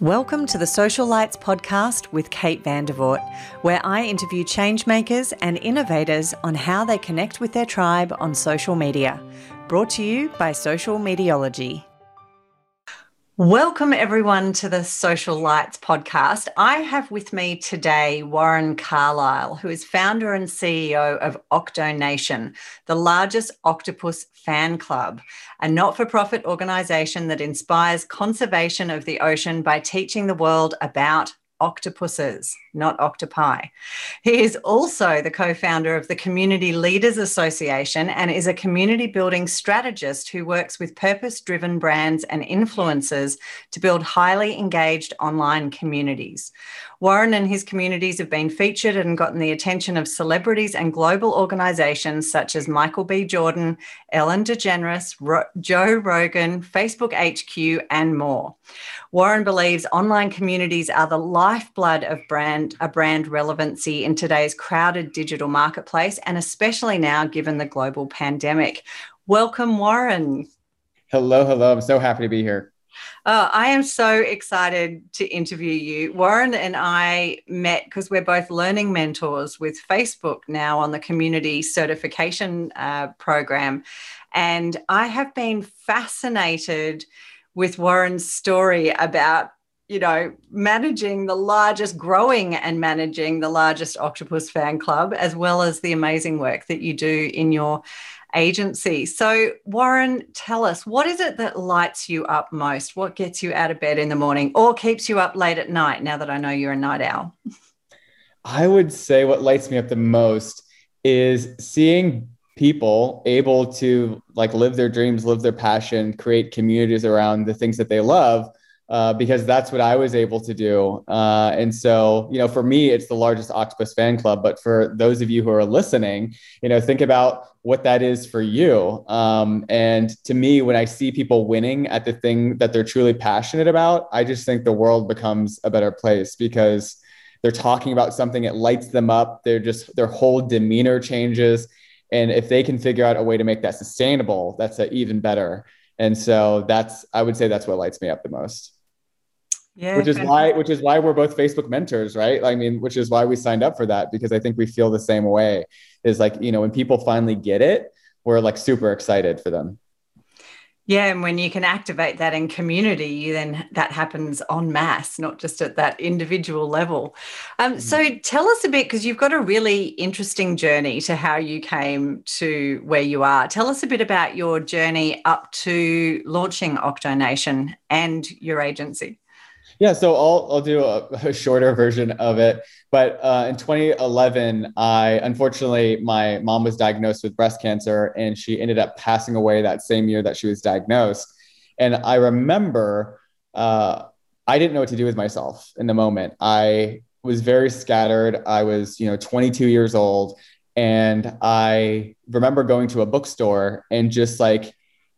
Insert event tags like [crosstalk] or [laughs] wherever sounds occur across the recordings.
Welcome to the Social Lights podcast with Kate Vandervoort, where I interview changemakers and innovators on how they connect with their tribe on social media. Brought to you by Social Mediology. Welcome, everyone, to the Social Lights podcast. I have with me today Warren Carlisle, who is founder and CEO of Octo Nation, the largest octopus fan club, a not for profit organization that inspires conservation of the ocean by teaching the world about octopuses, not octopi. He is also the co founder of the Community Leaders Association and is a community building strategist who works with purpose driven brands and influencers to build highly engaged online communities. Warren and his communities have been featured and gotten the attention of celebrities and global organizations such as Michael B. Jordan, Ellen DeGeneres, Ro- Joe Rogan, Facebook HQ, and more. Warren believes online communities are the lifeblood of brand a brand relevancy in today's crowded digital marketplace, and especially now given the global pandemic. Welcome, Warren. Hello, hello. I'm so happy to be here. Oh, I am so excited to interview you. Warren and I met because we're both learning mentors with Facebook now on the community certification uh, program. And I have been fascinated with Warren's story about you know, managing the largest, growing and managing the largest octopus fan club, as well as the amazing work that you do in your agency. So, Warren, tell us what is it that lights you up most? What gets you out of bed in the morning or keeps you up late at night now that I know you're a night owl? I would say what lights me up the most is seeing people able to like live their dreams, live their passion, create communities around the things that they love uh, because that's what I was able to do. Uh, and so, you know, for me, it's the largest octopus fan club. But for those of you who are listening, you know, think about what that is for you. Um, and to me, when I see people winning at the thing that they're truly passionate about, I just think the world becomes a better place because they're talking about something it lights them up. They're just their whole demeanor changes. And if they can figure out a way to make that sustainable, that's even better. And so that's, I would say that's what lights me up the most. Yeah, which is why which is why we're both Facebook mentors, right? I mean, which is why we signed up for that because I think we feel the same way. Is like, you know, when people finally get it, we're like super excited for them. Yeah, and when you can activate that in community, you then that happens en masse, not just at that individual level. Um, mm-hmm. So tell us a bit because you've got a really interesting journey to how you came to where you are. Tell us a bit about your journey up to launching Octo Nation and your agency. Yeah, so I'll I'll do a, [laughs] a shorter version of it. But uh, in 2011, I unfortunately my mom was diagnosed with breast cancer, and she ended up passing away that same year that she was diagnosed. And I remember uh, I didn't know what to do with myself in the moment. I was very scattered. I was you know 22 years old, and I remember going to a bookstore and just like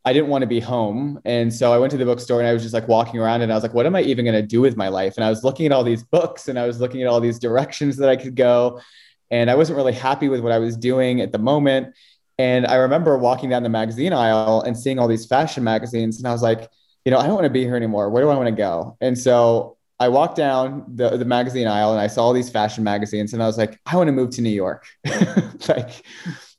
I didn't want to be home. And so I went to the bookstore and I was just like walking around and I was like, what am I even going to do with my life? And I was looking at all these books and I was looking at all these directions that I could go. And I wasn't really happy with what I was doing at the moment. And I remember walking down the magazine aisle and seeing all these fashion magazines. And I was like, you know, I don't want to be here anymore. Where do I want to go? And so I walked down the, the magazine aisle and I saw all these fashion magazines and I was like, I want to move to New York. [laughs] like,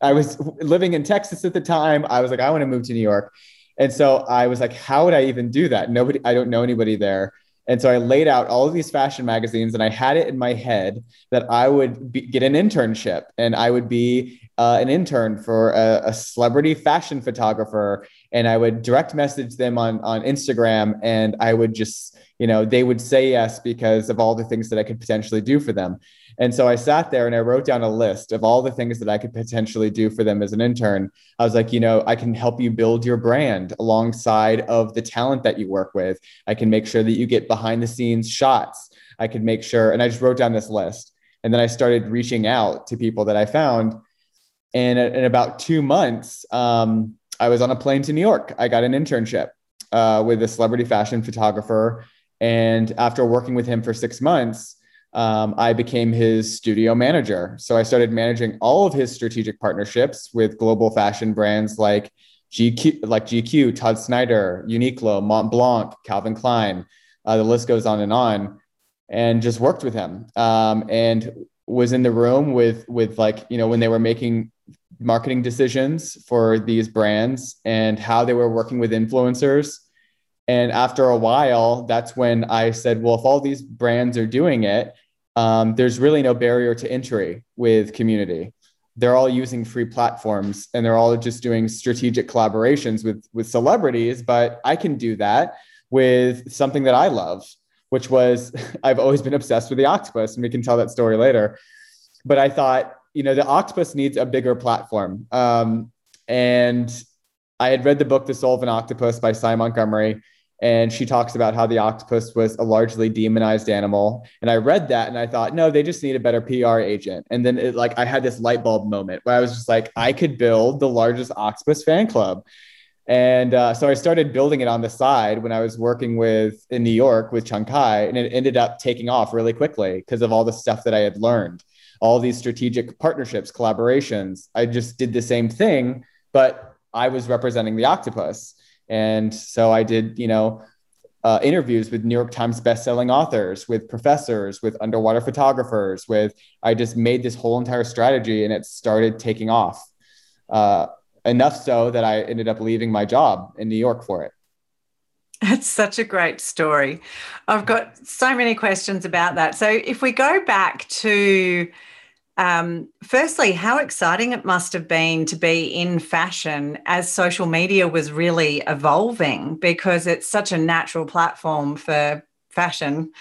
I was living in Texas at the time. I was like, I want to move to New York. And so I was like, how would I even do that? Nobody, I don't know anybody there. And so I laid out all of these fashion magazines and I had it in my head that I would be, get an internship and I would be uh, an intern for a, a, celebrity fashion photographer. And I would direct message them on, on Instagram and I would just, you know, they would say yes because of all the things that I could potentially do for them. And so I sat there and I wrote down a list of all the things that I could potentially do for them as an intern. I was like, you know, I can help you build your brand alongside of the talent that you work with. I can make sure that you get behind the scenes shots. I could make sure, and I just wrote down this list. And then I started reaching out to people that I found. And in about two months, um, I was on a plane to New York. I got an internship uh, with a celebrity fashion photographer. And after working with him for six months, um, I became his studio manager. So I started managing all of his strategic partnerships with global fashion brands like GQ, like GQ, Todd Snyder, Uniqlo, Mont Blanc, Calvin Klein. Uh, the list goes on and on, and just worked with him um, and was in the room with with like you know when they were making marketing decisions for these brands and how they were working with influencers. And after a while, that's when I said, well, if all these brands are doing it, um, there's really no barrier to entry with community. They're all using free platforms and they're all just doing strategic collaborations with, with celebrities, but I can do that with something that I love, which was [laughs] I've always been obsessed with the octopus, and we can tell that story later. But I thought, you know, the octopus needs a bigger platform. Um, and I had read the book The Soul of an Octopus by Sy Montgomery, and she talks about how the octopus was a largely demonized animal. And I read that and I thought, no, they just need a better PR agent. And then it, like I had this light bulb moment where I was just like, I could build the largest octopus fan club. And uh, so I started building it on the side when I was working with in New York with Kai, and it ended up taking off really quickly because of all the stuff that I had learned, all these strategic partnerships, collaborations. I just did the same thing, but I was representing the octopus. And so I did, you know, uh, interviews with New York Times bestselling authors, with professors, with underwater photographers, with I just made this whole entire strategy and it started taking off. Uh, enough so that I ended up leaving my job in New York for it. That's such a great story. I've got so many questions about that. So, if we go back to um, firstly, how exciting it must have been to be in fashion as social media was really evolving because it's such a natural platform for fashion,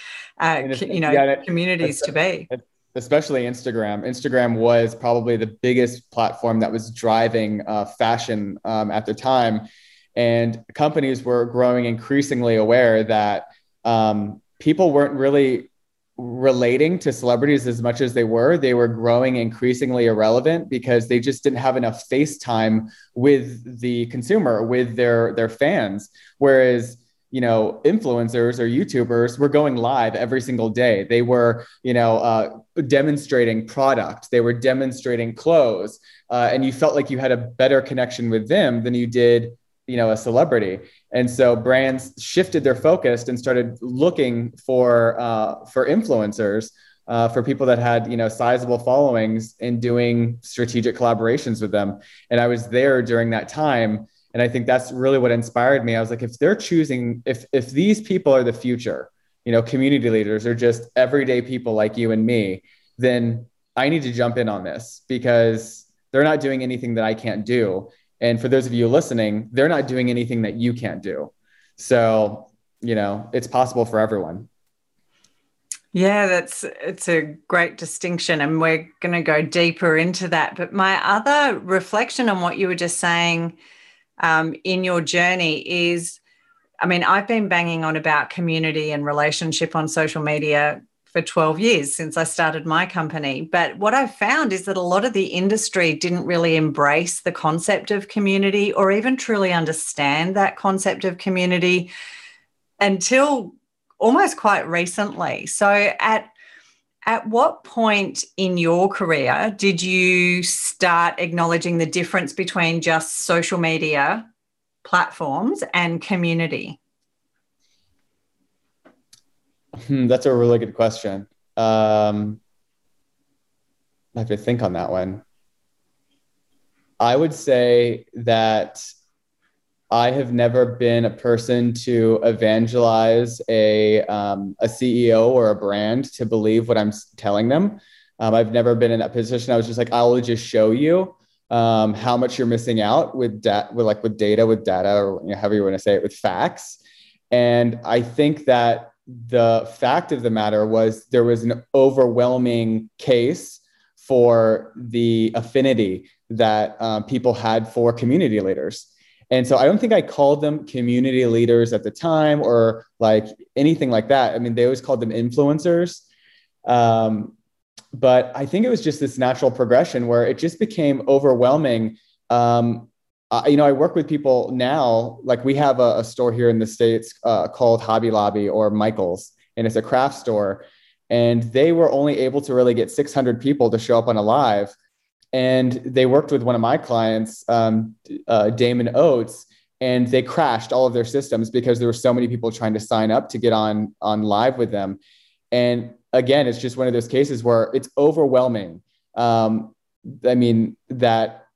uh, you know, yeah, communities to be especially Instagram. Instagram was probably the biggest platform that was driving uh, fashion um, at the time. And companies were growing increasingly aware that um, people weren't really relating to celebrities as much as they were. They were growing increasingly irrelevant because they just didn't have enough face time with the consumer, with their, their fans. Whereas you know influencers or youtubers were going live every single day they were you know uh, demonstrating product they were demonstrating clothes uh, and you felt like you had a better connection with them than you did you know a celebrity and so brands shifted their focus and started looking for uh, for influencers uh, for people that had you know sizable followings and doing strategic collaborations with them. And i was there during that time. And i think that's really what inspired me. I was like if they're choosing if if these people are the future you know community leaders are just everyday people like you and me then i need to jump in on this because they're not doing anything that i can't do and for those of you listening they're not doing anything that you can't do so you know it's possible for everyone yeah, that's it's a great distinction, and we're going to go deeper into that. But my other reflection on what you were just saying um, in your journey is I mean, I've been banging on about community and relationship on social media for 12 years since I started my company. But what I've found is that a lot of the industry didn't really embrace the concept of community or even truly understand that concept of community until almost quite recently. So at at what point in your career did you start acknowledging the difference between just social media platforms and community? Hmm, that's a really good question. Um, I have to think on that one. I would say that I have never been a person to evangelize a um, a CEO or a brand to believe what I'm telling them. Um, I've never been in that position. I was just like, I will just show you um, how much you're missing out with that, with like with data, with data, or you know, however you want to say it, with facts. And I think that the fact of the matter was there was an overwhelming case for the affinity that uh, people had for community leaders and so I don't think I called them community leaders at the time or like anything like that. I mean, they always called them influencers. Um, but I think it was just this natural progression where it just became overwhelming. Um, I, you know, I work with people now, like we have a, a store here in the States uh, called Hobby Lobby or Michael's, and it's a craft store. And they were only able to really get 600 people to show up on a live. And they worked with one of my clients, um, uh, Damon Oates, and they crashed all of their systems because there were so many people trying to sign up to get on on live with them. And again it's just one of those cases where it's overwhelming. Um, i mean that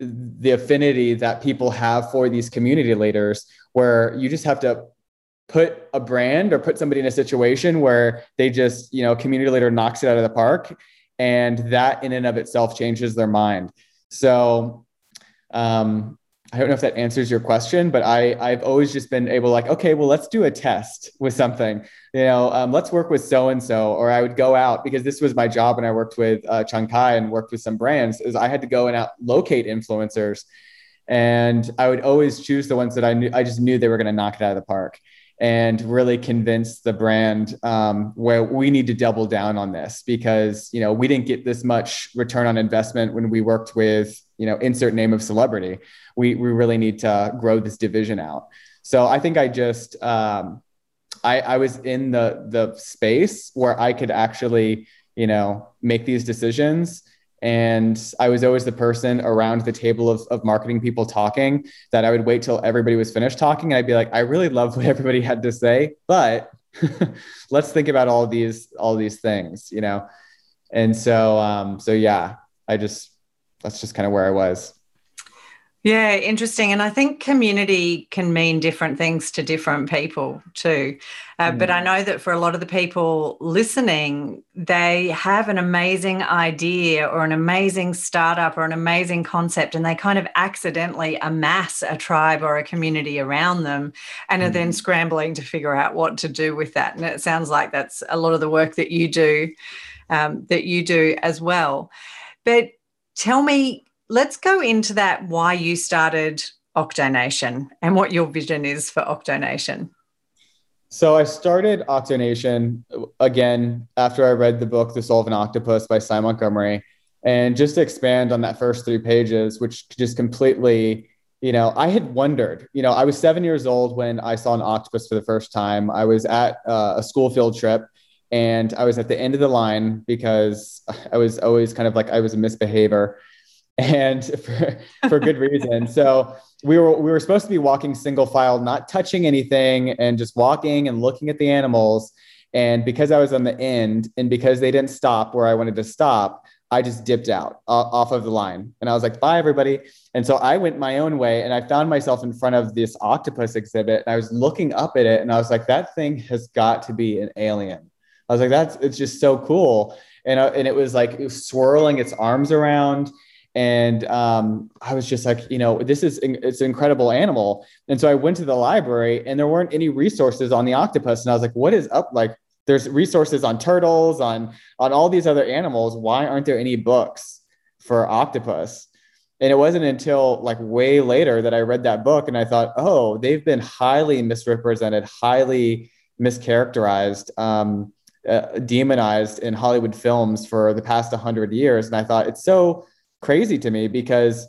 the affinity that people have for these community leaders where you just have to put a brand or put somebody in a situation where they just you know community leader knocks it out of the park and that in and of itself changes their mind. So um, I don't know if that answers your question, but I I've always just been able like, okay, well, let's do a test with something. You know, um, let's work with so and so, or I would go out because this was my job and I worked with uh, Kai and worked with some brands. Is I had to go and out locate influencers, and I would always choose the ones that I knew I just knew they were going to knock it out of the park and really convince the brand um, where we need to double down on this because you know we didn't get this much return on investment when we worked with you know insert name of celebrity we we really need to grow this division out. So i think i just um, I, I was in the the space where i could actually you know make these decisions. And i was always the person around the table of, of marketing people talking that i would wait till everybody was finished talking. And i'd be like i really love what [laughs] everybody had to say but [laughs] let's think about all these all these things you know? And so um so yeah i just that's just kind of where I was. Yeah, interesting. And I think community can mean different things to different people too. Uh, mm. But I know that for a lot of the people listening, they have an amazing idea or an amazing startup or an amazing concept, and they kind of accidentally amass a tribe or a community around them and mm. are then mm. scrambling to figure out what to do with that. And it sounds like that's a lot of the work that you do, um, that you do as well. But Tell me, let's go into that why you started Octonation and what your vision is for Octonation. So I started Octonation again after I read the book The Soul of an Octopus by Sy Montgomery. And just to expand on that first three pages, which just completely, you know, I had wondered, you know, I was seven years old when I saw an octopus for the first time. I was at uh, a school field trip and I was at the end of the line because I was always kind of like I was a misbehavior, and [laughs] for, for good reason. So we were we were supposed to be walking single file, not touching anything, and just walking and looking at the animals. And because I was on the end, and because they didn't stop where I wanted to stop, I just dipped out uh, off of the line, and I was like, "Bye, everybody." And so I went my own way, and I found myself in front of this octopus exhibit, and I was looking up at it, and I was like, "That thing has got to be an alien." I was like, that's it's just so cool. And, uh, and it was like it was swirling its arms around. And um, I was just like, you know, this is it's an incredible animal. And so I went to the library and there weren't any resources on the octopus. And I was like, what is up? Like there's resources on turtles, on on all these other animals. Why aren't there any books for octopus? And it wasn't until like way later that I read that book and I thought, oh, they've been highly misrepresented, highly mischaracterized. Um, uh, demonized in Hollywood films for the past 100 years. And I thought it's so crazy to me because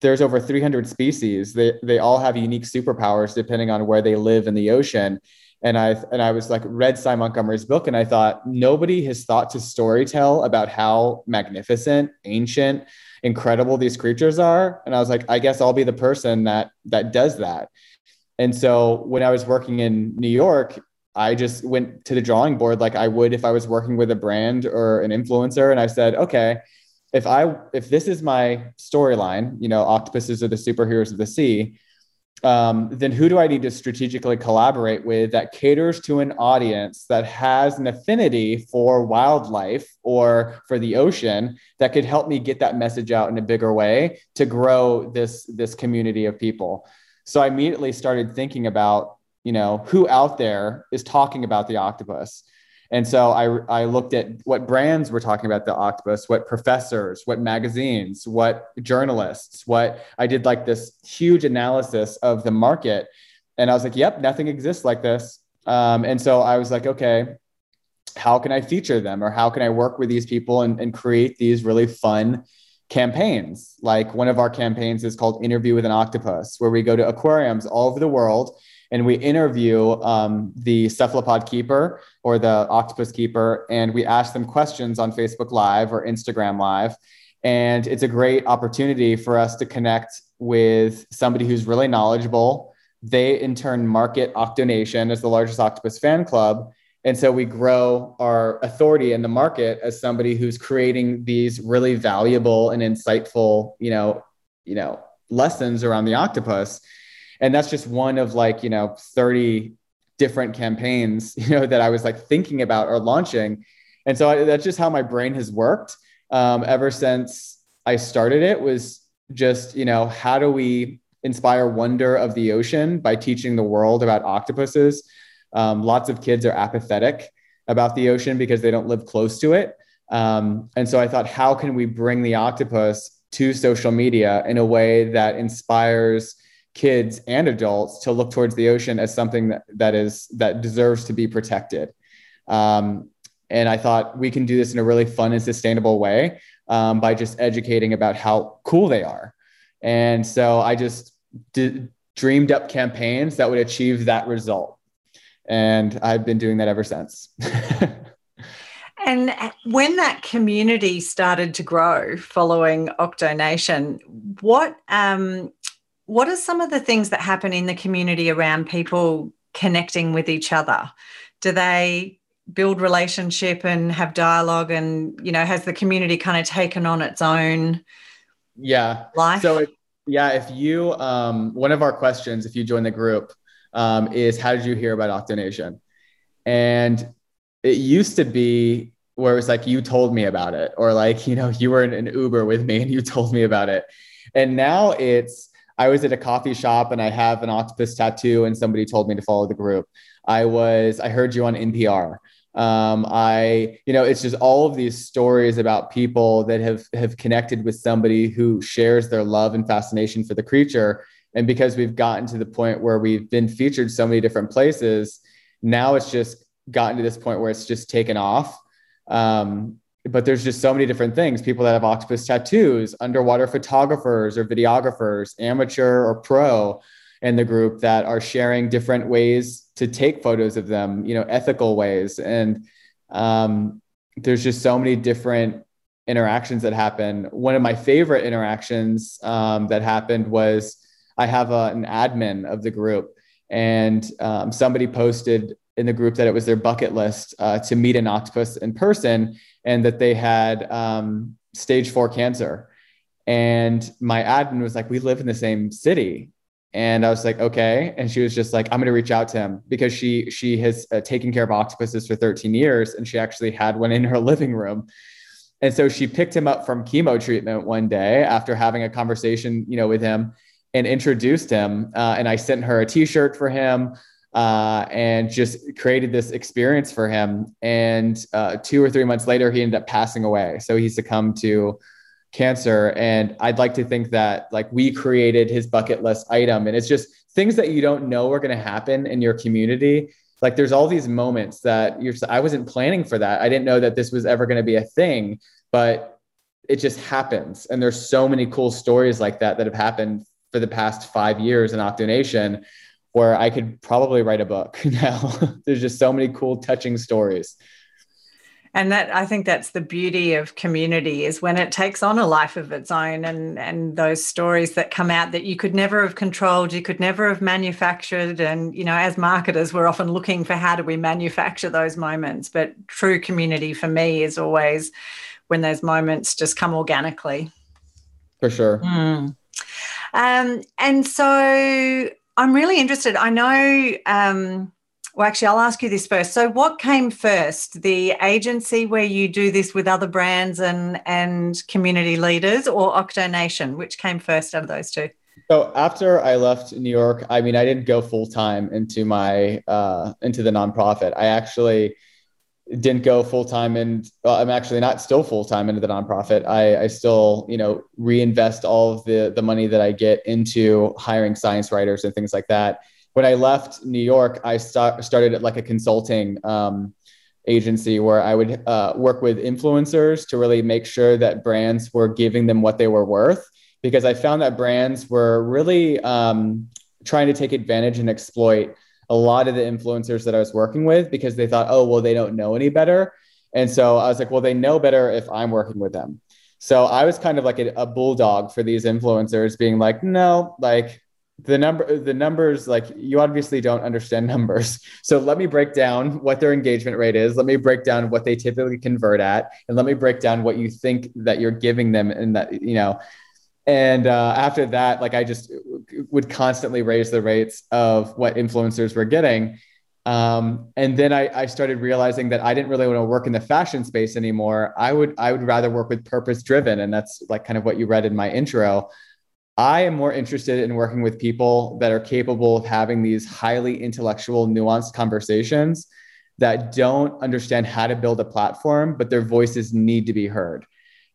there's over 300 species. They, they all have unique superpowers depending on where they live in the ocean. And I and I was like read Sy Montgomery's book and I thought nobody has thought to storytell about how magnificent, ancient, incredible these creatures are. And I was like, I guess I'll be the person that that does that. And so when I was working in New York, I just went to the drawing board like I would if I was working with a brand or an influencer. And I said, okay, if I if this is my storyline, you know, octopuses are the superheroes of the sea, um, then who do I need to strategically collaborate with that caters to an audience that has an affinity for wildlife or for the ocean that could help me get that message out in a bigger way to grow this this community of people. So I immediately started thinking about you know, who out there is talking about the octopus. And so I, I looked at what brands were talking about the octopus, what professors, what magazines, what journalists, what I did like this huge analysis of the market. And I was like, yep, nothing exists like this. Um, and so I was like, okay, how can I feature them or how can I work with these people and, and create these really fun campaigns? Like one of our campaigns is called Interview with an Octopus, where we go to aquariums all over the world and we interview um, the cephalopod keeper or the octopus keeper, and we ask them questions on Facebook Live or Instagram Live. And it's a great opportunity for us to connect with somebody who's really knowledgeable. They in turn market Octonation as the largest octopus fan club. And so we grow our authority in the market as somebody who's creating these really valuable and insightful, you know, you know, lessons around the octopus. And that's just one of like, you know, 30 different campaigns, [laughs] you know, that I was like thinking about or launching. And so I, that's just how my brain has worked um, ever since I started it was just, you know, how do we inspire wonder of the ocean by teaching the world about octopuses? Um, lots of kids are apathetic about the ocean because they don't live close to it. Um, and so I thought, how can we bring the octopus to social media in a way that inspires kids and adults to look towards the ocean as something that, that is that deserves to be protected. Um, and I thought we can do this in a really fun and sustainable way um, by just educating about how cool they are. And so I just did, dreamed up campaigns that would achieve that result. And I've been doing that ever since. [laughs] and when that community started to grow following Octonation, what um, what are some of the things that happen in the community around people connecting with each other? Do they build relationship and have dialogue and you know has the community kind of taken on its own yeah. life? So if, yeah if you um, one of our questions if you join the group um, is how did you hear about octonation? And it used to be where it was like you told me about it or like you know you were in an uber with me and you told me about it. And now it's I was at a coffee shop and I have an octopus tattoo, and somebody told me to follow the group. I was, I heard you on NPR. Um, I, you know, it's just all of these stories about people that have have connected with somebody who shares their love and fascination for the creature. And because we've gotten to the point where we've been featured so many different places, now it's just gotten to this point where it's just taken off. Um, but there's just so many different things. People that have octopus tattoos underwater photographers or videographers amateur or pro in the group that are sharing different ways to take photos of them you know ethical ways. And um, there's just so many different interactions that happen. One of my favorite interactions um, that happened was i have a, an admin of the group and um, somebody posted in the group that it was their bucket list uh, to meet an octopus in person and that they had um, stage four cancer. And my admin was like, We live in the same city. And I was like, okay. And she was just like, I'm going to reach out to him because she she has uh, taken care of octopuses for 13 years, and she actually had one in her [laughs] living room. And so she picked him up from chemo treatment one day after having a conversation, you know, with him, and introduced him. Uh, and I sent her a T-shirt for him uh, and just created this experience for him. And uh, two or three months later, he ended up passing away. So he succumbed to cancer. And I'd like to think that like we created his bucket list item, and it's just things that you don't know are going to happen in your community. Like there's all these moments that you're. I wasn't planning for that. I didn't know that this was ever going to be a thing, but it just happens. And there's so many cool stories like that that have happened for the past five years in Octonation where I could probably write a book [laughs] now. There's just so many cool, touching stories. And that I think that's the beauty of community is when it takes on a life of its own and and those stories that come out that you could never have controlled, you could never have manufactured. And you know, as marketers, we're often looking for how do we manufacture those moments. But true community for me is always when those moments just come organically. For sure. Mm. Um, and so I'm really interested. I know. Um, well, actually, I'll ask you this first. So, what came first, the agency where you do this with other brands and and community leaders, or Octonation? Which came first out of those two? So, after I left New York, I mean, I didn't go full time into my uh, into the nonprofit. I actually didn't go full time and I'm actually not still full time into the nonprofit. I, I still, you know, reinvest all of the the money that I get into hiring science writers and things like that. When I left New York, I start, started at like a consulting um, agency where I would uh, work with influencers to really make sure that brands were giving them what they were worth. Because I found that brands were really um, trying to take advantage and exploit a lot of the influencers that I was working with because they thought, oh, well, they don't know any better. And so I was like, well, they know better if I'm working with them. So I was kind of like a, a bulldog for these influencers, being like, no, like the number the numbers like you obviously don't understand [laughs] numbers so let me break down what their engagement rate is let me break down what they typically convert at and let me break down what you think that you're giving them and that you know and uh, after that like i just would constantly raise the rates of what influencers were getting. Um, and then I, I started realizing that i didn't really want to work in the fashion space anymore. I would i would rather work with purpose driven and that's like kind of what you read in my intro. I am more interested in working with people that are capable of having these highly intellectual, nuanced conversations that don't understand how to build a platform, but their voices need to be heard.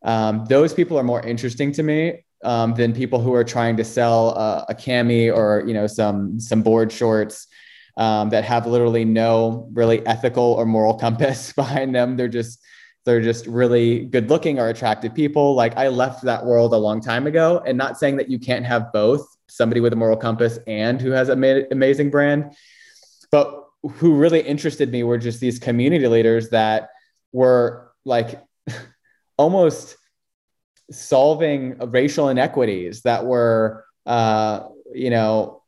Um, those people are more interesting to me um, than people who are trying to sell a, a cami or you know some some board shorts um, that have literally no really ethical or moral [laughs] compass [laughs] behind them. They're just they're just really good looking or attractive people. Like I left that world a long time ago and not saying that you can't have both somebody with a moral compass and who has an amazing brand. But who really interested me were just these community leaders that were like [laughs] almost solving racial inequities that were, uh, you know,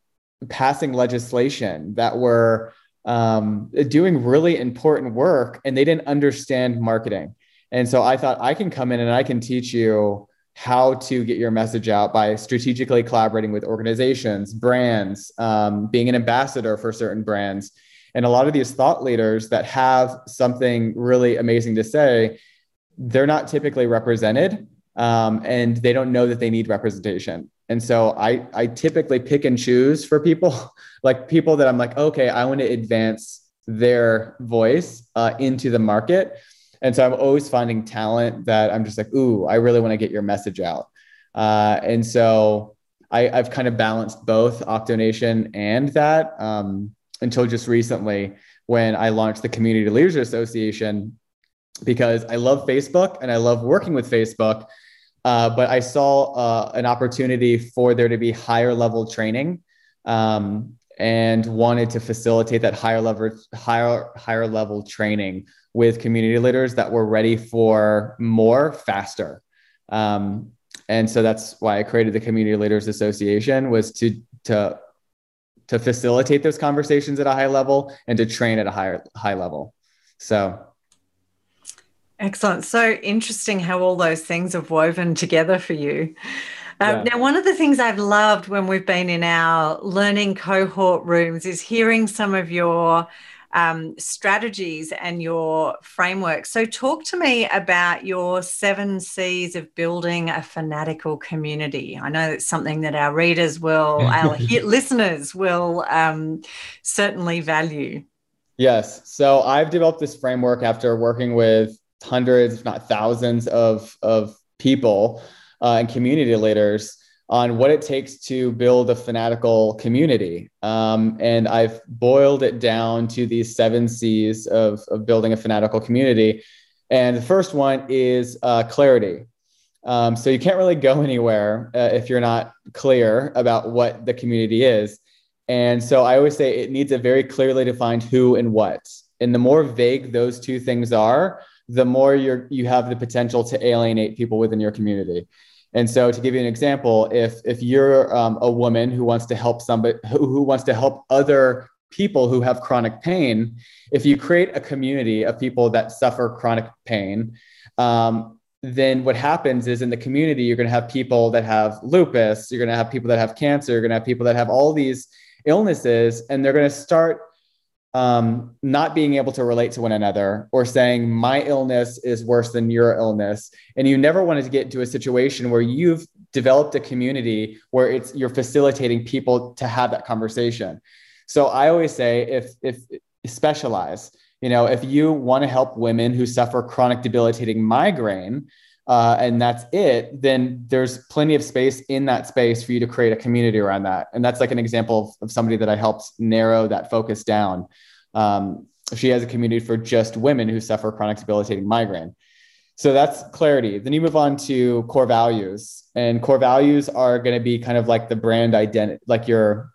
passing legislation that were um, doing really important work and they didn't understand marketing. And so I thought I can come in and I can teach you how to get your message out by strategically collaborating with organizations, brands, um, being an ambassador for certain brands. And a lot of these thought leaders that have something really amazing to say, they're not typically represented um, and they don't know that they need representation. And so I, I typically pick and choose for people, [laughs] like people that I'm like, okay, I want to advance their voice uh, into the market. And so I'm always finding talent that I'm just like, ooh, I really want to get your message out. Uh, and so I, have kind of balanced both Octonation and that um, until just recently when I launched the Community Leaders Association because I love Facebook and I love working with Facebook uh, but I saw uh, an opportunity for there to be higher level training um, and wanted to facilitate that higher level higher higher level training with community leaders that were ready for more faster. Um, and so that's why I created the Community Leaders Association was to to to facilitate those conversations at a high level and to train at a higher high level. So Excellent. So interesting how all those things have woven together for you. Um, yeah. Now, one of the things I've loved when we've been in our learning cohort rooms is hearing some of your um, strategies and your framework. So, talk to me about your seven C's of building a fanatical community. I know it's something that our readers will, our [laughs] listeners will um, certainly value. Yes. So, I've developed this framework after working with hundreds, if not thousands, of of people uh, and community leaders on what it takes to build a fanatical community. Um, and I've boiled it down to these seven C's of, of building a fanatical community. And the first one is uh, clarity. Um, so you can't really go [laughs] anywhere uh, if you're not clear about what the community is. And so I always say it needs a very clearly defined who and what. And the more vague those two things are, the more you're you have the potential to alienate people within your community. And so, to give you an example, if if you're um, a woman who wants to help somebody who, who wants to help other people who have chronic pain, if you create a community of people that suffer chronic pain, um, then what happens is in the community you're going to have people that have lupus, you're going to have people that have cancer, you're going to have people that have all these illnesses, and they're going to start um, not being able to relate to one another or saying my illness is worse than your illness. And you never wanted to get into a situation where you've developed a community where it's you're facilitating people to have that conversation. So i always say if if specialize. You know if you want to help women who suffer chronic debilitating migraine uh, and that's it, then there's plenty of space in that space for you to create a community around that. And that's like an example of, of somebody that I helped narrow that focus down. Um, she has a community for just women who suffer chronic debilitating migraine. So that's clarity. Then you move on to core values, and core values are going to be kind of like the brand identity, like your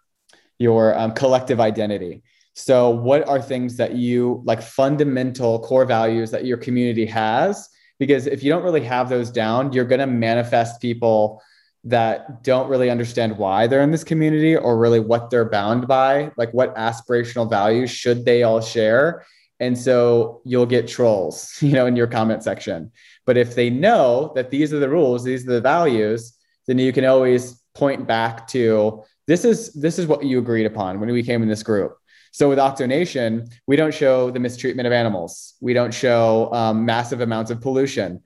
your um, collective identity. So, what are things that you like fundamental core values that your community has because if you don't really have those down, you're going to manifest people that don't really understand why they're in this community or really what they're bound by, like what aspirational values should they all share. And so you'll get trolls, [laughs] you know, in your comment section. But if they know that these are the rules, these are the values, then you can always point back to this is this is what you agreed upon when we came in this group. So with Octonation, we don't show the mistreatment of animals. We don't show um, massive amounts of pollution.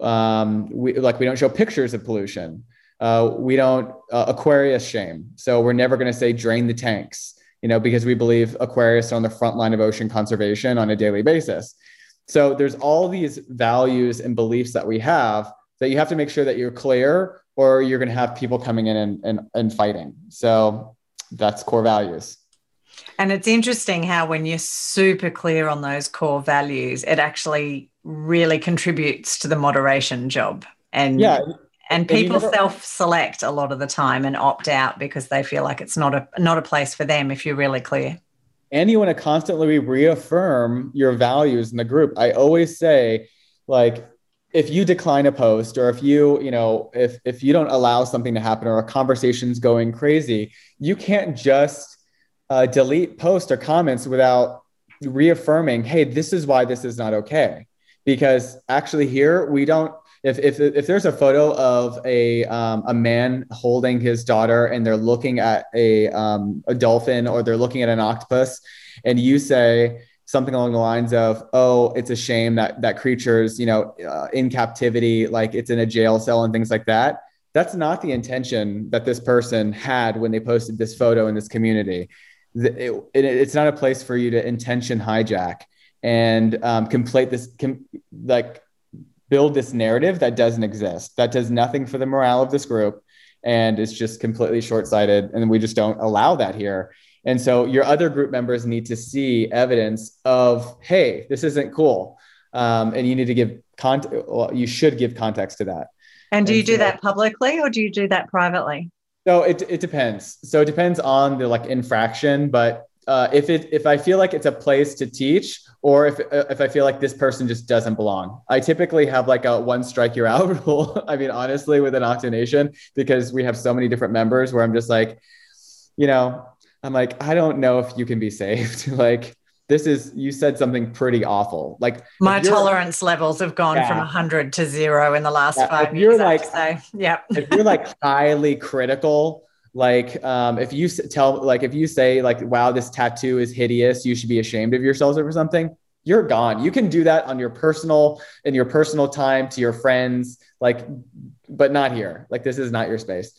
Um, we like we don't show pictures of pollution. Uh, we don't uh, Aquaria shame. So we're never going to say drain the tanks, you know, because we believe Aquaria are on the front line of ocean conservation on a daily basis. So there's all these values and beliefs that we have that you have to make sure that you're clear or you're going to have people coming in and, and, and fighting. So that's core values. And it's interesting how when you're super clear on those core values, it actually really contributes to the moderation job. And yeah, and people never, self-select a lot of the time and opt out because they feel like it's not a not a place for them if you're really clear. And you want to constantly reaffirm your values in the group. I always say like if you decline a post or if you you know if if you don't allow something to happen or a conversation's going crazy you can't just uh, delete posts or comments without reaffirming hey this is why this is not okay because actually here we don't if if if there's a photo of a um, a man holding his daughter and they're looking at a um, a dolphin or they're looking at an octopus, and you say something along the lines of, "Oh, it's a shame that that creature's you know uh, in captivity, like it's in a jail cell and things like that." That's not the intention that this person had when they posted this photo in this community. It, it, it's not a place for you to intention hijack and um, complete this com- like build this narrative that doesn't exist, that does nothing for the morale of this group and it's just completely short sighted. And we just don't allow that here. And so your other group members need to see evidence of, hey, this isn't cool. Um, and you need to give context, well, you should give context to that. And do you do that publicly or do you do that privately? So it, it depends. So it depends on the like infraction, but uh, if it if I feel like it's a place to teach, or if uh, if I feel like this person just doesn't belong, I typically have like a one strike you're out [laughs] rule. I mean, honestly, with an Octonation, because we have so many different members, where I'm just like, you know, I'm like, I don't know if you can be saved. [laughs] like, this is you said something pretty awful. Like my tolerance levels have gone yeah. from 100 to zero in the last yeah, five if years. You're like, so, [laughs] yeah. if you're like [laughs] highly critical like um, if you tell like if you say like wow this tattoo is hideous you should be ashamed of yourselves over something you're gone you can do that on your personal in your personal time to your friends like but not here like this is not your space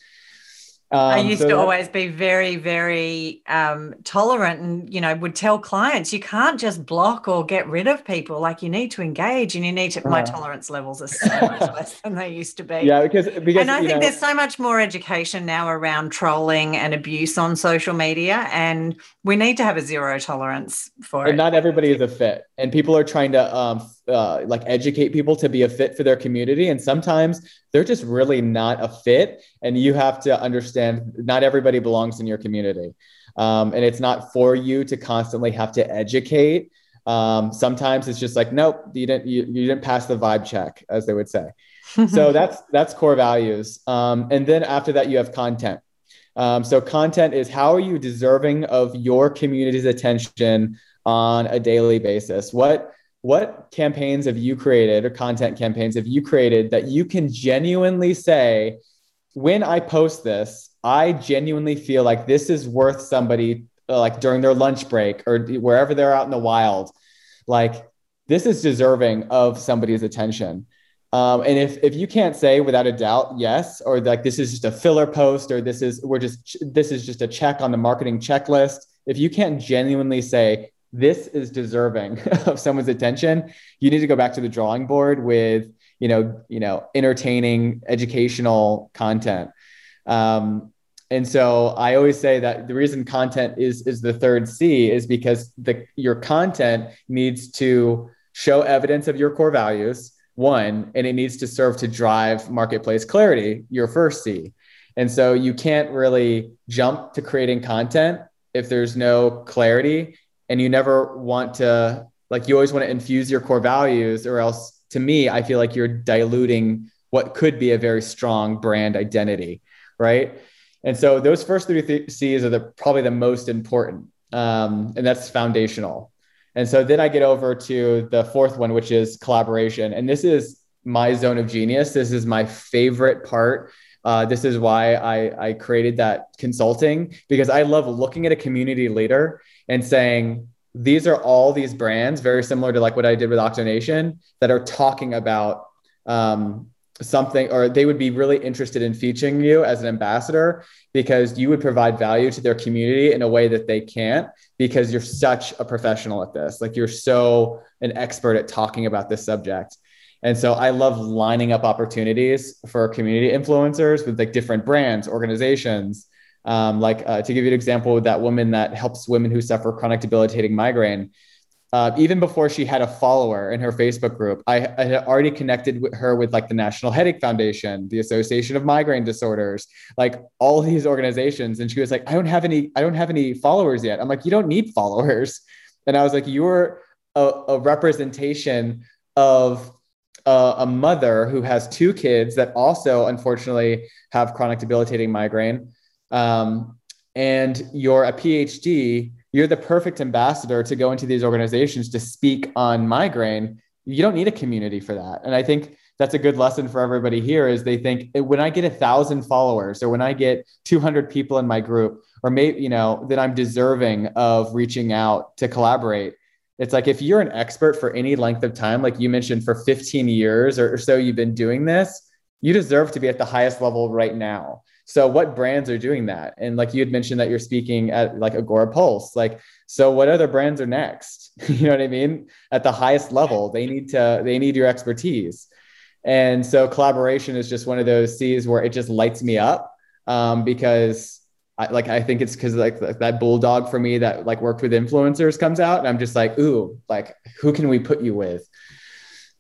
um, I used so to that, always be very, very um, tolerant and, you know, would tell clients, you can't just block or get rid of people. Like you need to engage and you need to, uh, my uh-huh. tolerance levels are so much [laughs] less than they used to be. Yeah, because, because and I think know, there's so much more education now around trolling and abuse on social media. And we need to have a zero tolerance for and it. not everybody is a fit. And people are trying to um, uh, like educate people to be a fit for their community. And sometimes they're just really not a fit. And you have to understand not everybody belongs in your community. Um, and it's not for you to constantly have to educate. Um, sometimes it's just like, nope, you didn't, you, you didn't pass the vibe check, as they would say. [laughs] so that's that's core values. Um, and then after that, you have content. Um, so content is how are you deserving of your community's attention on a daily basis? What what campaigns have you created or content campaigns have you created that you can genuinely say, when I post this, I genuinely feel like this is worth somebody like during their lunch break or wherever they're out in the wild. Like this is deserving of somebody's attention. Um, and if if you can't say without a doubt yes, or like this is just a filler post, or this is we're just this is just a check on the marketing checklist. If you can't genuinely say this is deserving [laughs] of someone's attention. You need to go back to the drawing board with you know you know entertaining educational content. Um, and so i always say that the reason content is is the third c is because the your content needs to show evidence of your core values one and it needs to serve to drive marketplace clarity your first c. And so you can't really jump to creating content if there's no clarity and you never want to like you always want to infuse your core values or else to me, I feel like you're diluting what could be a very strong brand identity, right? And so those first three th- C's are the, probably the most important, um, and that's foundational. And so then I get over to the fourth one, which is collaboration, and this is my zone of genius. This is my favorite part. Uh, this is why I, I created that consulting because I love looking at a community leader and saying, these are all these brands, very similar to like what I did with Octonation, that are talking about um, something, or they would be really interested in featuring you as an ambassador because you would provide value to their community in a way that they can't because you're such a professional at this. Like you're so an expert at talking about this subject. And so I love lining up opportunities for community influencers with like different brands, organizations, um, like uh, to give you an example, with that woman that helps women who suffer chronic debilitating migraine. Uh, even before she had a follower in her Facebook group, I, I, had already connected with her with like the National Headache Foundation, the Association of Migraine Disorders, like all these organizations. And she was like, I don't have any, I don't have any followers yet. I'm like, you don't need followers. And I was like, you're a, a representation of uh, a mother who has two kids that also unfortunately have chronic debilitating migraine um, and you're a PhD, you're the perfect ambassador to go into these organizations to speak on migraine. You don't need a community for that. And I think that's a good lesson for everybody here is they think when I get a thousand followers or when I get 200 people in my group, or maybe, you know, that I'm deserving of reaching out to collaborate. It's like if you're an expert for any length of time, like you mentioned, for 15 years or so, you've been doing this, you deserve to be at the highest level right now. So what brands are doing that? And like you had mentioned that you're speaking at like Agora Pulse. Like, so what other brands are next? [laughs] you know what I mean? At the highest level, they need to, they need your expertise. And so collaboration is just one of those C's where it just lights me up um, because I, like I think it's because like that bulldog for me that like worked with influencers comes out, and I'm just like, ooh, like who can we put you with?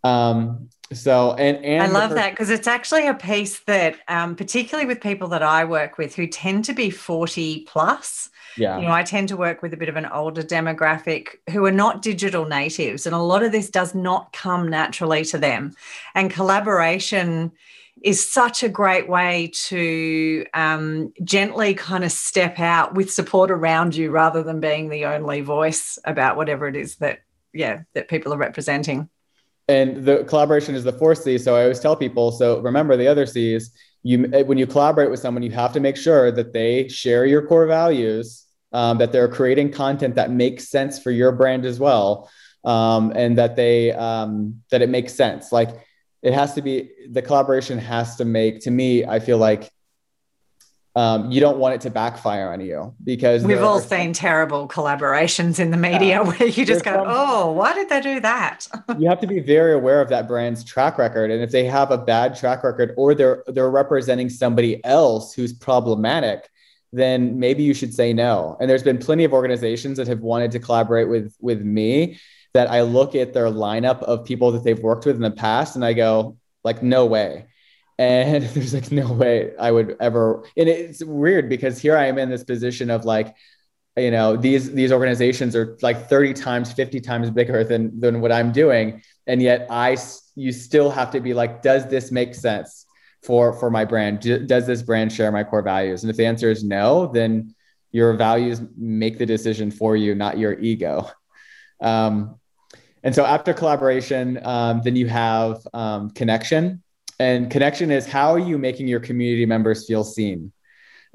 Um, so and and I love that because it's actually a piece that, um, particularly with people that I work with who tend to be forty plus. Yeah. You know, I tend to work with a bit of an older demographic who are not digital natives, and a lot of this does not come naturally to them. And collaboration is such a great way to um, gently kind of step out with support around you rather than being the only voice about whatever it is that yeah that people are representing and the collaboration is the fourth C. So I always tell people, so remember the other C's. You when you collaborate with someone, you have to make sure that they share your core values, um, that they're creating content that makes sense for your brand as well, um, and that they um, that it makes sense. Like it has to be the collaboration has to make. To me, I feel like um, you don't want it to backfire on you because we've all seen terrible collaborations in the media yeah. where you just go, some, "Oh, why did they do that?" you have to be very aware of that brand's track record, and if they have a bad track record or they're they're representing somebody else who's problematic, then maybe you should say no. And there's been plenty of organizations that have wanted to collaborate with with me that I look at their lineup of people that they've worked with in the past, and I go, like, no way. And [laughs] there's like no way I would ever and it's weird because here I am in this position of like you know these these organizations are like 30 times 50 times bigger than than what I'm doing. And yet I you still have to be like does this make sense for for my brand? Does this brand share my core values? And if the answer is no then your values make the decision for you not your ego um, and so after collaboration um, then you have um, connection and connection is how are you making your community members feel seen?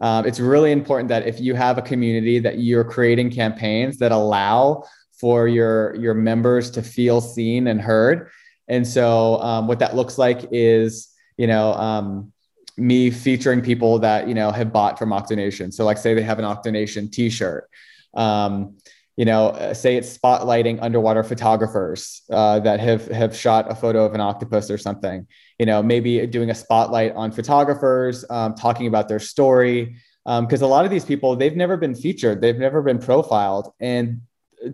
Um, it's really important that if you have a community that you're creating campaigns that allow for your your members to feel seen and heard. And so um, what that looks like is, you know, um, me featuring people that you know have bought from Octonation. So like say they have an Octonation T-shirt. Um, you know, uh, say it's spotlighting underwater photographers uh, that have have shot a photo of an octopus or something. You know, maybe doing a spotlight on photographers, um, talking about their story, because um, a lot of these people they've never been featured, they've never been profiled, and uh,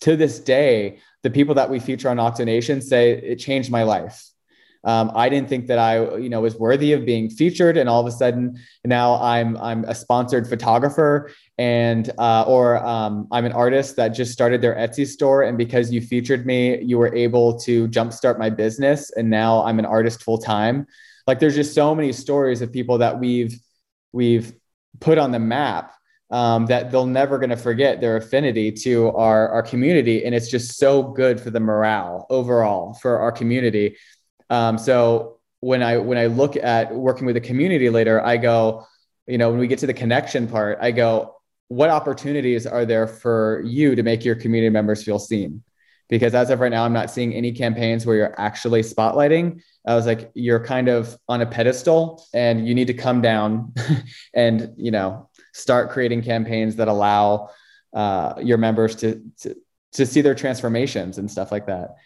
to this day, the people that we feature on Octonation say it changed my life. Um, I didn't think that I, you know, was worthy of being featured, and all of a sudden now I'm I'm a sponsored photographer, and uh, or um, I'm an artist that just started their Etsy store, and because you featured me, you were able to jumpstart my business, and now I'm an artist full time. Like there's just so many stories of people that we've we've put on the map um, that they'll never going to forget their affinity to our, our community. And it's just so good for the morale overall for our community. Um, so when I, when I look at working with a community leader, I go, you know, when we get to the connection part, I go, what opportunities are there for you to make your community members feel seen? Because as of right now, I'm not seeing any campaigns where you're actually spotlighting. I was like, you're kind of on a pedestal and you need to come down [laughs] and, you know, start creating campaigns that allow uh, your members to, to to see their transformations and stuff like that.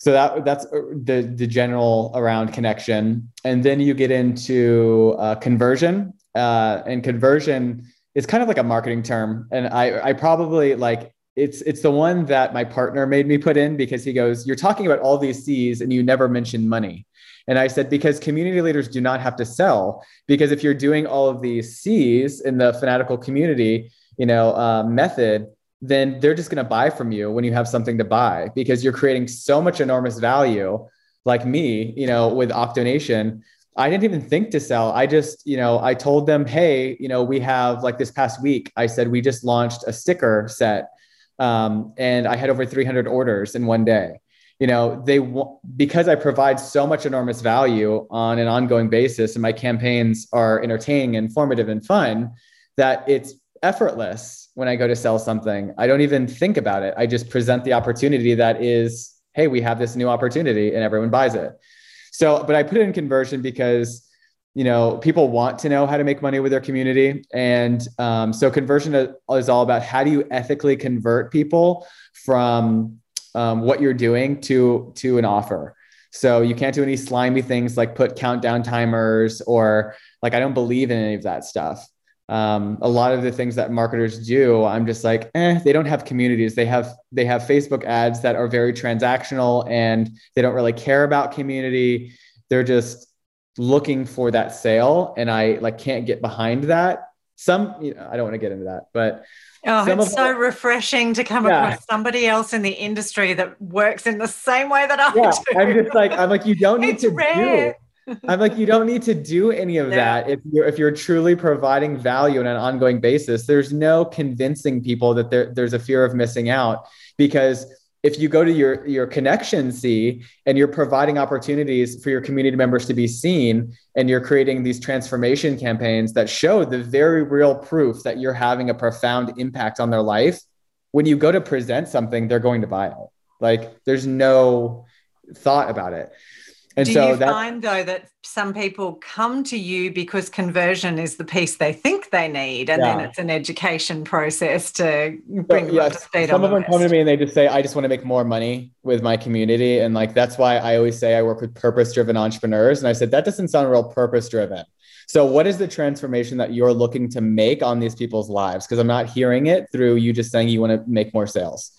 So that that's uh, the the general around connection, and then you get into uh, conversion, uh, and conversion is kind of like a marketing term, and I I probably like it's it's the one that my partner made me put in because he goes, "You're talking about all these C's and you never mention money." And I said, because community leaders do not have to sell, because if you're doing all of these C's in the fanatical community, you know, uh, method, then they're just going to buy from you when you have something to buy because you're creating so much enormous value. Like me, you know, with Octonation, I didn't even think to sell. I just, you know, I told them, hey, you know, we have like this past week, I said, we just launched a sticker set. Um, and I had over 300 orders in one day you know they because i provide so much enormous value on an ongoing basis and my campaigns are entertaining informative and fun that it's effortless when i go to sell something i don't even think about it i just present the opportunity that is hey we have this new opportunity and everyone buys it so but i put it in conversion because you know people want to know how to make money with their community and um, so conversion is all about how do you ethically convert people from um, what you're doing to to an offer. So you can't do any slimy things like put countdown timers or like I don't believe in any of that stuff. Um, a lot of the things that marketers do, I'm just like, eh, they don't have communities. They have they have Facebook ads that are very transactional and they don't really care about community. They're just looking for that sale, and I like can't get behind that. Some, you know, I don't want to get into that, but Oh, Some it's so refreshing to come yeah. across somebody else in the industry that works in the same way that I yeah, do. I'm just like, I'm like, you don't [laughs] need it's to rare. do. I'm like, you don't need to do any of [laughs] that if you're if you're truly providing value on an ongoing basis. There's no convincing people that there, there's a fear of missing out because if you go to your your connection C and you're providing opportunities for your community members to be seen and you're creating these transformation campaigns that show the very real proof that you're having a profound impact on their life when you go to present something they're going to buy it. Like there's no thought about it and Do so you find though that some people come to you because conversion is the piece they think they need, and yeah. then it's an education process to bring so, them up to speed. Some of them come to me and they just say, "I just want to make more money with my community," and like that's why I always say I work with purpose-driven entrepreneurs. And I said that doesn't sound real purpose-driven. So, what is the transformation that you're looking to make on these people's lives? Because I'm not hearing it through you just saying you want to make more sales.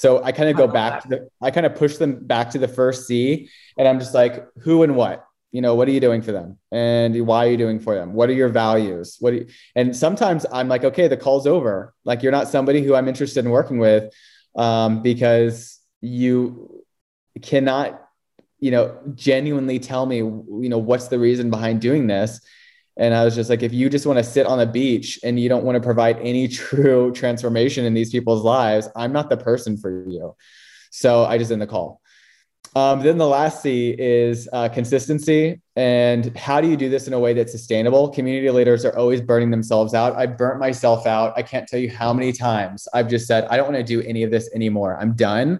So I kind of go back that. to the, I kind of push them back to the first C and I'm just like, who and what? You know, what are you doing for them? And why are you doing for them? What are your values? What you, and sometimes I'm like, okay, the call's over. Like you're not somebody who I'm interested in working with um, because you cannot, you know, genuinely tell me, you know, what's the reason behind doing this. And I was just like, if you just want to sit on the beach and you don't want to provide any [laughs] true transformation in these people's lives, I'm not the person for you. So I just end the call. Um, then the last C is uh, consistency. And how do you do this in a way that's sustainable? Community leaders are always burning themselves out. I burnt myself out. I can't tell you how many times I've just said, I don't want to do any of this anymore. I'm done.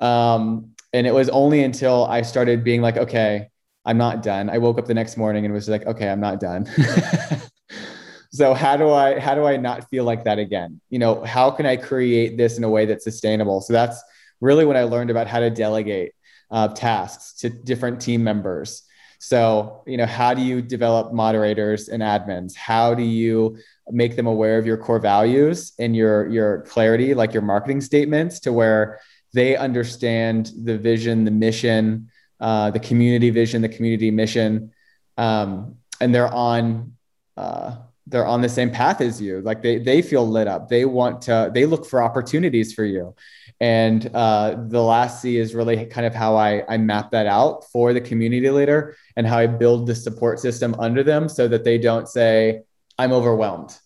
Um, and it was only until I started being like, okay, I'm not done. I woke up the next morning and was like, okay, I'm not done. [laughs] so how do I how do I not feel like that again? You know, how can I create this in a way that's sustainable? So that's really when I learned about how to delegate uh, tasks to different team members. So, you know, how do you develop moderators and admins? How do you make them aware of your core values and your your clarity, like your marketing statements, to where they understand the vision, the mission, uh, the community vision, the community mission, um, and they're on uh, they're on the same path as you. Like they they feel lit up. They want to. They look for opportunities for you. And uh, the last C is really kind of how I, I map that out for the community leader and how I build the support system under them so that they don't say, I'm overwhelmed,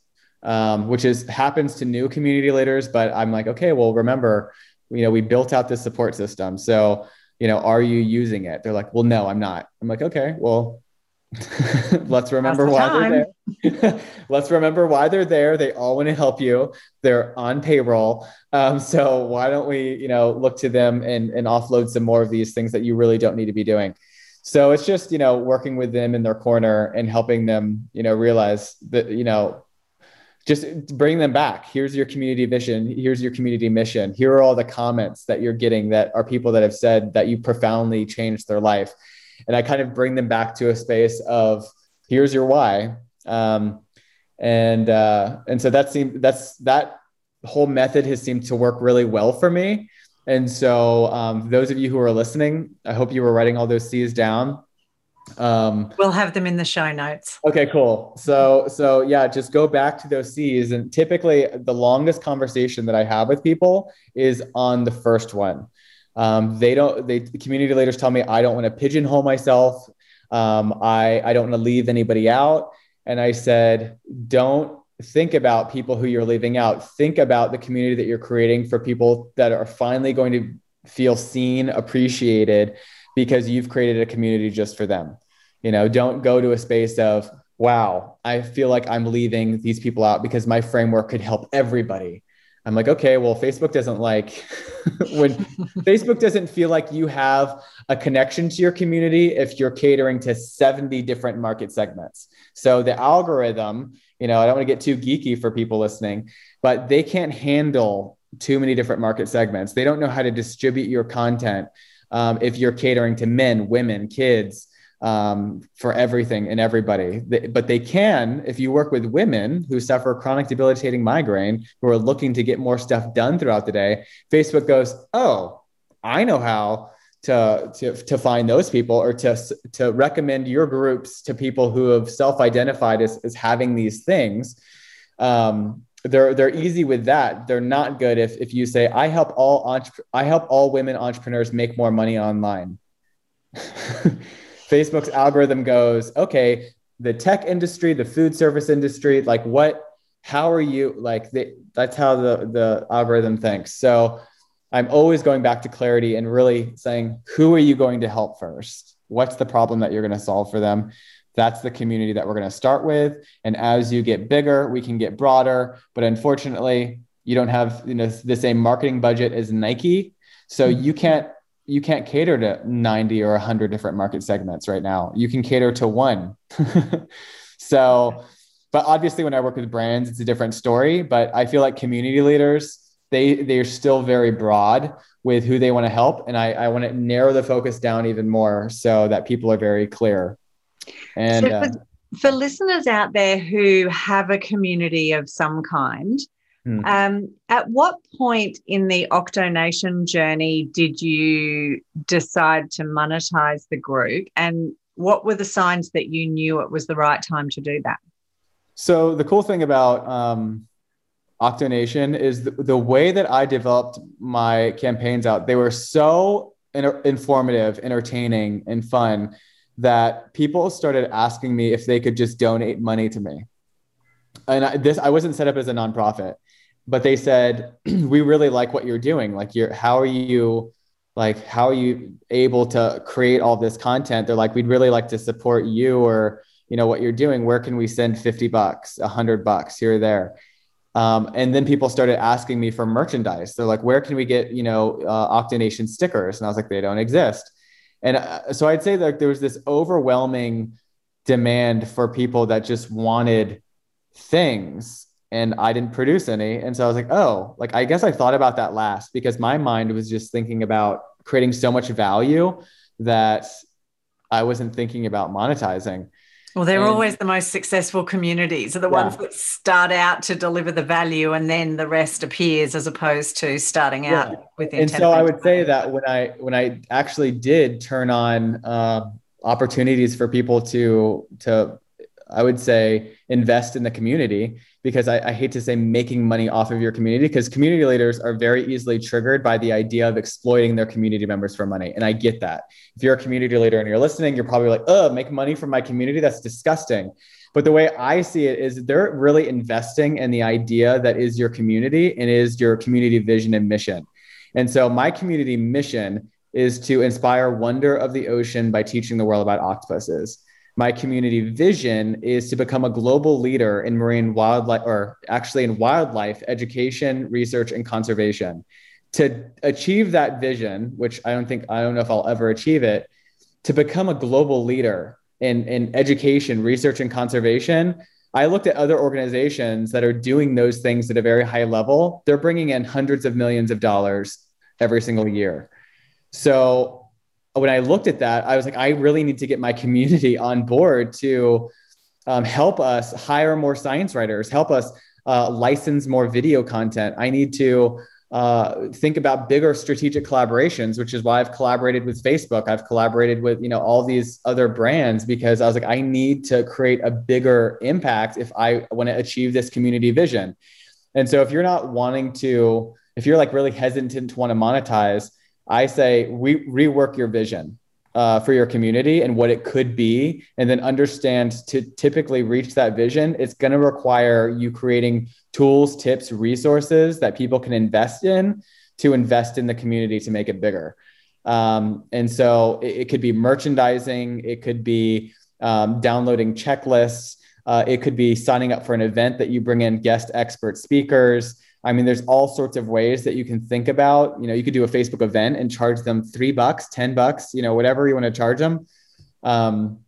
um, which is happens to new community leaders. But I'm like, okay, well, remember, you know, we built out this support system. So, you know, are you using it? They're like, well, no, I'm not. I'm like, okay, well, [laughs] let's remember the why time. they're there. [laughs] let's remember why they're there. They all want to help you. They're on payroll. Um, so why don't we, you know, look to them and, and offload some more of these things that you really don't need to be doing. So it's just, you know, working with them in their corner and helping them, you know, realize that, you know, just bring them back. Here's your community vision. Here's your community mission. Here are all the comments that you're getting that are people that have said that you profoundly changed their life and I kind of bring them back to a space of here's your why. Um, and uh, and so that seemed that's that whole method has seemed to work really well for me. And so um, those of you who are listening, I hope you were writing all those C's down. Um, we'll have them in the show notes. Okay, cool. So so yeah, just go back to those C's. And typically, the longest conversation that I have with people is on the first one. Um, they don't. They the community leaders tell me I don't want to pigeonhole myself. Um, I I don't want to leave anybody out. And I said, don't think about people who you're leaving out. Think about the community that you're creating for people that are finally going to feel seen, appreciated, because you've created a community just for them. You know, don't go to a space of wow, I feel like I'm leaving these people out because my framework could help everybody. I'm like, okay, well, Facebook doesn't like [laughs] when [laughs] Facebook doesn't feel like you have a connection to your community if you're catering to 70 different market segments. So the algorithm, you know, I don't want to get too geeky for people listening, but they can't handle too many different market segments. They don't know how to distribute your content um, if you're catering to men, women, kids, um, for everything and everybody. But they can, if you work with women who suffer chronic debilitating migraine, who are looking to get more stuff done throughout the day, Facebook goes, oh, I know how to, to, to find those people or to, to recommend your groups to people who have self-identified as, as having these things. Um, they're they're easy with that. They're not good if if you say I help all entre- I help all women entrepreneurs make more money online. [laughs] Facebook's algorithm goes, okay, the tech industry, the food service industry, like what, how are you like the, that's how the, the algorithm thinks. So I'm always going back to clarity and really saying, who are you going to help first? What's the problem that you're going to solve for them? That's the community that we're going to start with. And as you get bigger, we can get broader. But unfortunately, you don't have you know the same marketing budget as Nike. So mm-hmm. you can't you can't cater to 90 or 100 different market segments right now. You can cater to one. [laughs] so, but obviously when I work with brands, it's a different story, but I feel like community leaders, they they're still very broad with who they want to help and I I want to narrow the focus down even more so that people are very clear. And so for, uh, for listeners out there who have a community of some kind, Mm. Um, at what point in the Octonation journey did you decide to monetize the group? And what were the signs that you knew it was the right time to do that? So, the cool thing about um, Octonation is the, the way that I developed my campaigns out, they were so inter- informative, entertaining, and fun that people started asking me if they could just donate money to me. And I, this, I wasn't set up as a nonprofit but they said [clears throat] we really like what you're doing. Like you're how are you like how are you able to create all this content? They're like we'd really like to support you or you know what you're doing. Where can we send 50 bucks 100 bucks here or there? Um, and then people started asking me for merchandise. They're like where can we get you know uh, octonation stickers? And i was like they don't exist and uh, so i'd say that there was this overwhelming demand for people that just wanted things and I didn't produce any. And so I was like, oh, like I guess I thought about that last because my mind was just thinking about creating so much value that I wasn't thinking about monetizing. Well, they're and, always the most successful communities, are the yeah. ones that start out to deliver the value and then the rest appears as opposed to starting out yeah. with And so I would say that when I when I actually did turn on uh, opportunities for people to to I would say invest in the community because I, I, hate to say making money off of your community because community leaders are very easily triggered by the idea of exploiting their community members for money. And I get that. If you're a community leader and you're listening, you're probably like, oh, make money from my community. That's disgusting. But the way I see it is they're really investing in the idea that is your community and is your community vision and mission. And so my community mission is to inspire wonder of the ocean by teaching the world about octopuses my community vision is to become a global leader in marine wildlife, or actually in wildlife education, research, and conservation. To achieve that vision, which I don't think, I don't know if I'll ever achieve it, to become a global leader in, in education, research, and conservation, I looked at other organizations that are doing those things at a very high level. They're bringing in hundreds of millions of dollars every single year. So when I looked at that, I was like, I really need to get my community [laughs] on board to um, help us hire more science writers, help us uh, license more video content. I need to uh, think about bigger strategic collaborations, which is why I've collaborated with Facebook. I've collaborated with you know all these other brands because I was like, I need to create a bigger impact if I want to achieve this community vision. And so, if you're not wanting to, if you're like really hesitant to want to monetize, I say we rework your vision uh, for your community and what it could be, and then understand to typically reach that vision, it's going to require you creating tools, tips, resources that people can invest in to invest in the community to make it bigger. Um, and so it, it, could be merchandising, it could be um, downloading checklists, uh, it could be signing up for an event that you bring in guest expert speakers. I mean, there's all sorts of ways that you can think about. You know, you could do a Facebook event and charge them three bucks, 10 bucks, you know, whatever you want to charge them. Um,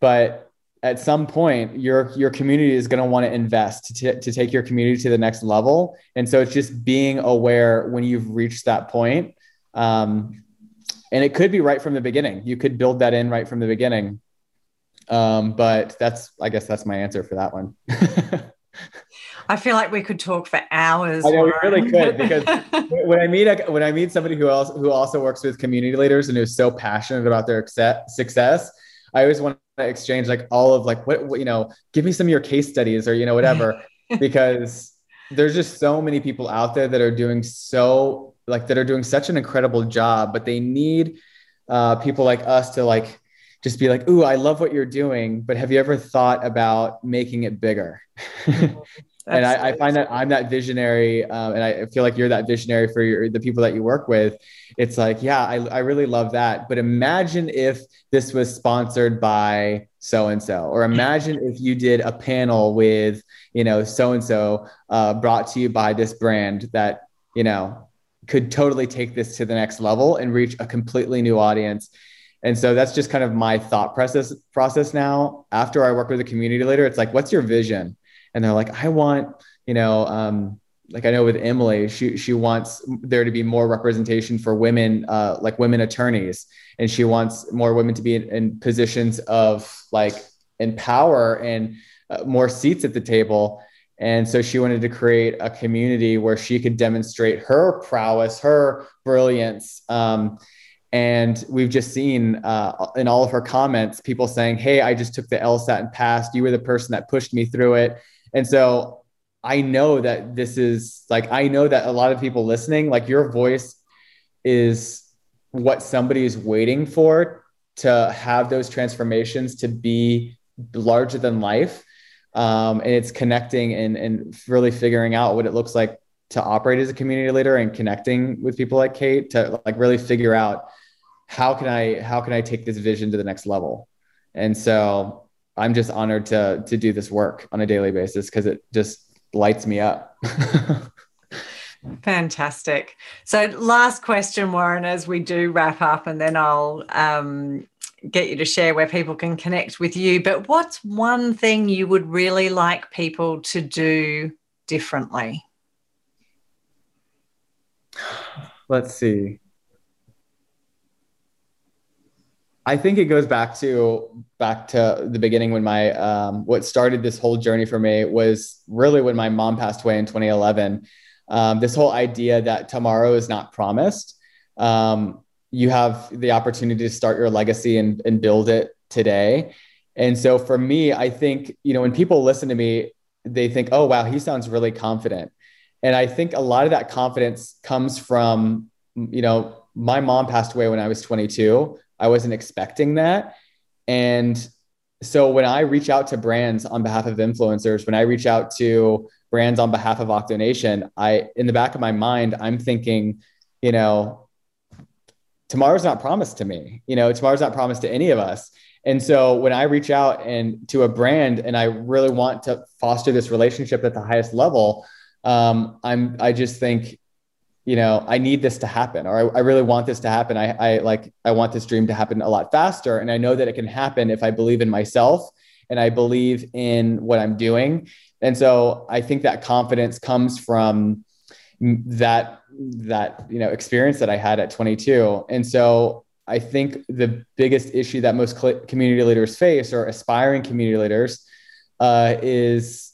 but at some point, your your community is going to want to invest to, to take your community to the next level. And so it's just being aware when you've reached that point. Um, and it could be right from the beginning. You could build that in right from the beginning. Um, but that's, I guess, that's my answer for that one. [laughs] I feel like we could talk for hours. I know we really could because [laughs] when I meet a, when I meet somebody who else who also works with community leaders and who's so passionate about their success, I always want to exchange like all of like what, what you know, give me some of your case studies or you know whatever [laughs] because there's just so many people out there that are doing so like that are doing such an incredible job, but they need uh, people like us to like just be like, "Ooh, I love what you're doing, but have you ever thought about making it bigger?" [laughs] and I, I, find that I'm that visionary, um, and I feel like you're that visionary for your, the people that you work with. It's like, yeah, I, I really love that. But imagine if this was sponsored by so and so, or imagine if you did a panel with, you know, so and so brought to you by this brand that, you know, could totally take this to the next level and reach a completely new audience. And so that's just kind of my thought process process now. After I work with a community leader, it's like, what's your vision? And they're like, I want, you know, um, like I know with Emily, she she wants there to be more representation for women, uh, like women attorneys, and she wants more women to be in, in positions of like in power and uh, more seats at the table. And so she wanted to create a community where she could demonstrate her prowess, her brilliance. Um, and we've just seen uh, in all of her comments people saying, Hey, I just took the LSAT and passed. You were the person that pushed me through it. And so I know that this is like, I know that a lot of people listening, like your voice is what somebody is waiting for to have those transformations to be larger than life. Um, and it's connecting and, and really figuring out what it looks like to operate as a community leader and connecting with people like Kate to like really figure out how can I how can I take this vision to the next level. And so I'm just honored to to do this work on a daily basis because it just lights me up. [laughs] Fantastic. So, last question, Warren, as we do wrap up, and then I'll um, get you to share where people can connect with you. But what's one thing you would really like people to do differently? Let's see. I think it goes back to back to the beginning when my um, what started this whole journey for me was really when my mom passed away in 2011. Um, this whole idea that tomorrow is not promised. Um, you have the opportunity to start your legacy and, and build it today. And so for me, I think you know when people listen to me, they think, "Oh wow, he sounds really confident." And I think a lot of that confidence comes from you know my mom passed away when I was 22 I wasn't expecting that. And so when I reach out to brands on behalf of influencers, when I reach out to brands on behalf of Octonation, I in the back of my mind, I'm thinking, you know, tomorrow's not promised to me. You know, tomorrow's not promised to any of us. And so when I reach out and to a brand and I really want to foster this relationship at the highest level, um, I'm I just think you know, I need this to happen, or I, I, really want this to happen. I, I like, I want this dream to happen a lot faster. And I know that it can happen if I believe in myself and I believe in what I'm doing. And so I think that confidence comes from that, that, you know, experience that I had at 22. And so I think the biggest issue that most community leaders face or aspiring community leaders uh, is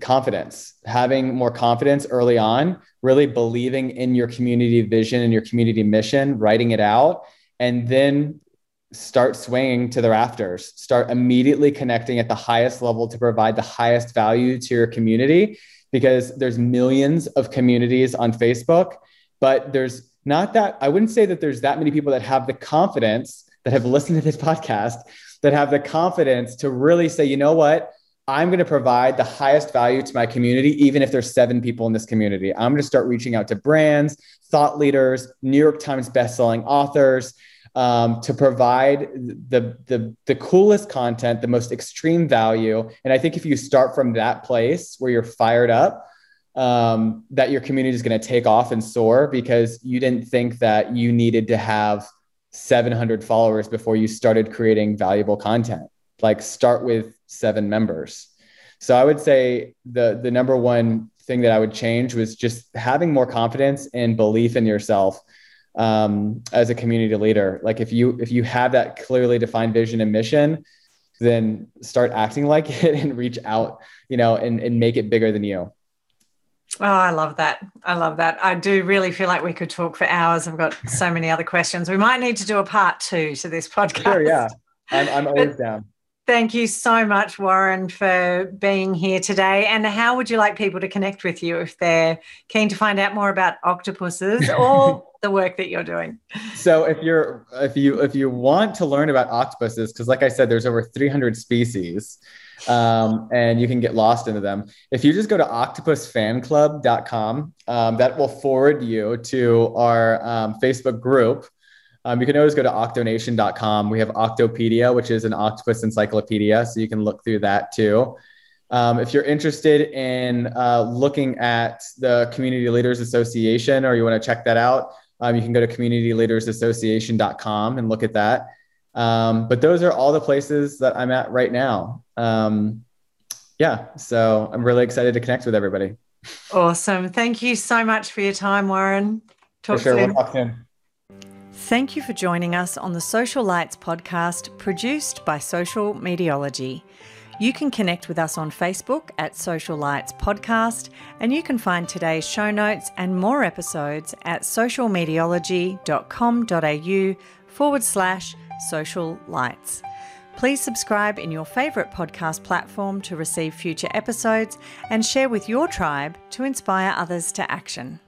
confidence, having more confidence early on, really believing in your community vision and your community mission, writing it out, and then start swinging to the rafters. Start immediately connecting at the highest level to provide the highest value to your community because there's millions of communities on Facebook, but there's not that I wouldn't say that there's that many people that have the confidence that have listened to this [laughs] podcast that have the confidence to really say, you know what? I'm going to provide the highest value to my community, even if there's seven people in this community. I'm going to start reaching out to brands, thought leaders, New York Times bestselling authors um, to provide the, the, the coolest content, the most extreme value. And I think if you start from that place where you're fired up, um, that your community is going to take off and soar because you didn't think that you needed to have 700 followers before you started creating valuable content. Like start with seven members. So I would say the the number one thing that I would change was just having more confidence and belief in yourself um, as a community leader. Like if you if you have that clearly defined vision and mission, then start acting like it and reach out, you know, and, and make it bigger than you. Oh, I love that. I love that. I do really feel like we could talk for hours. I've got so many other questions. We might need to do a part two to this podcast. Sure, yeah. I'm, I'm [laughs] always down. Thank you so much, Warren, for being here today. And how would you like people to connect with you if they're keen to find out more about octopuses [laughs] or the work that you're doing? So if you're if you if you want to learn about octopuses, because like I said, there's over 300 species. Um, and you can get lost into them. If you just go to octopusfanclub.com, um, that will forward you to our um, Facebook group um, you can always go to octonation.com. We have Octopedia, which is an octopus encyclopedia. So you can look through that too. Um, if you're interested in uh, looking at the Community Leaders Association or you want to check that out, um, you can go to communityleadersassociation.com and look at that. Um, but those are all the places that I'm at right now. Um, yeah, so I'm really excited to connect with everybody. Awesome. Thank you so much for your time, Warren. Talk for sure. Soon. We'll talk soon. Thank you for joining us on the Social Lights podcast produced by Social Mediology. You can connect with us on Facebook at Social Lights Podcast, and you can find today's show notes and more episodes at socialmediology.com.au forward slash social lights. Please subscribe in your favourite podcast platform to receive future episodes and share with your tribe to inspire others to action.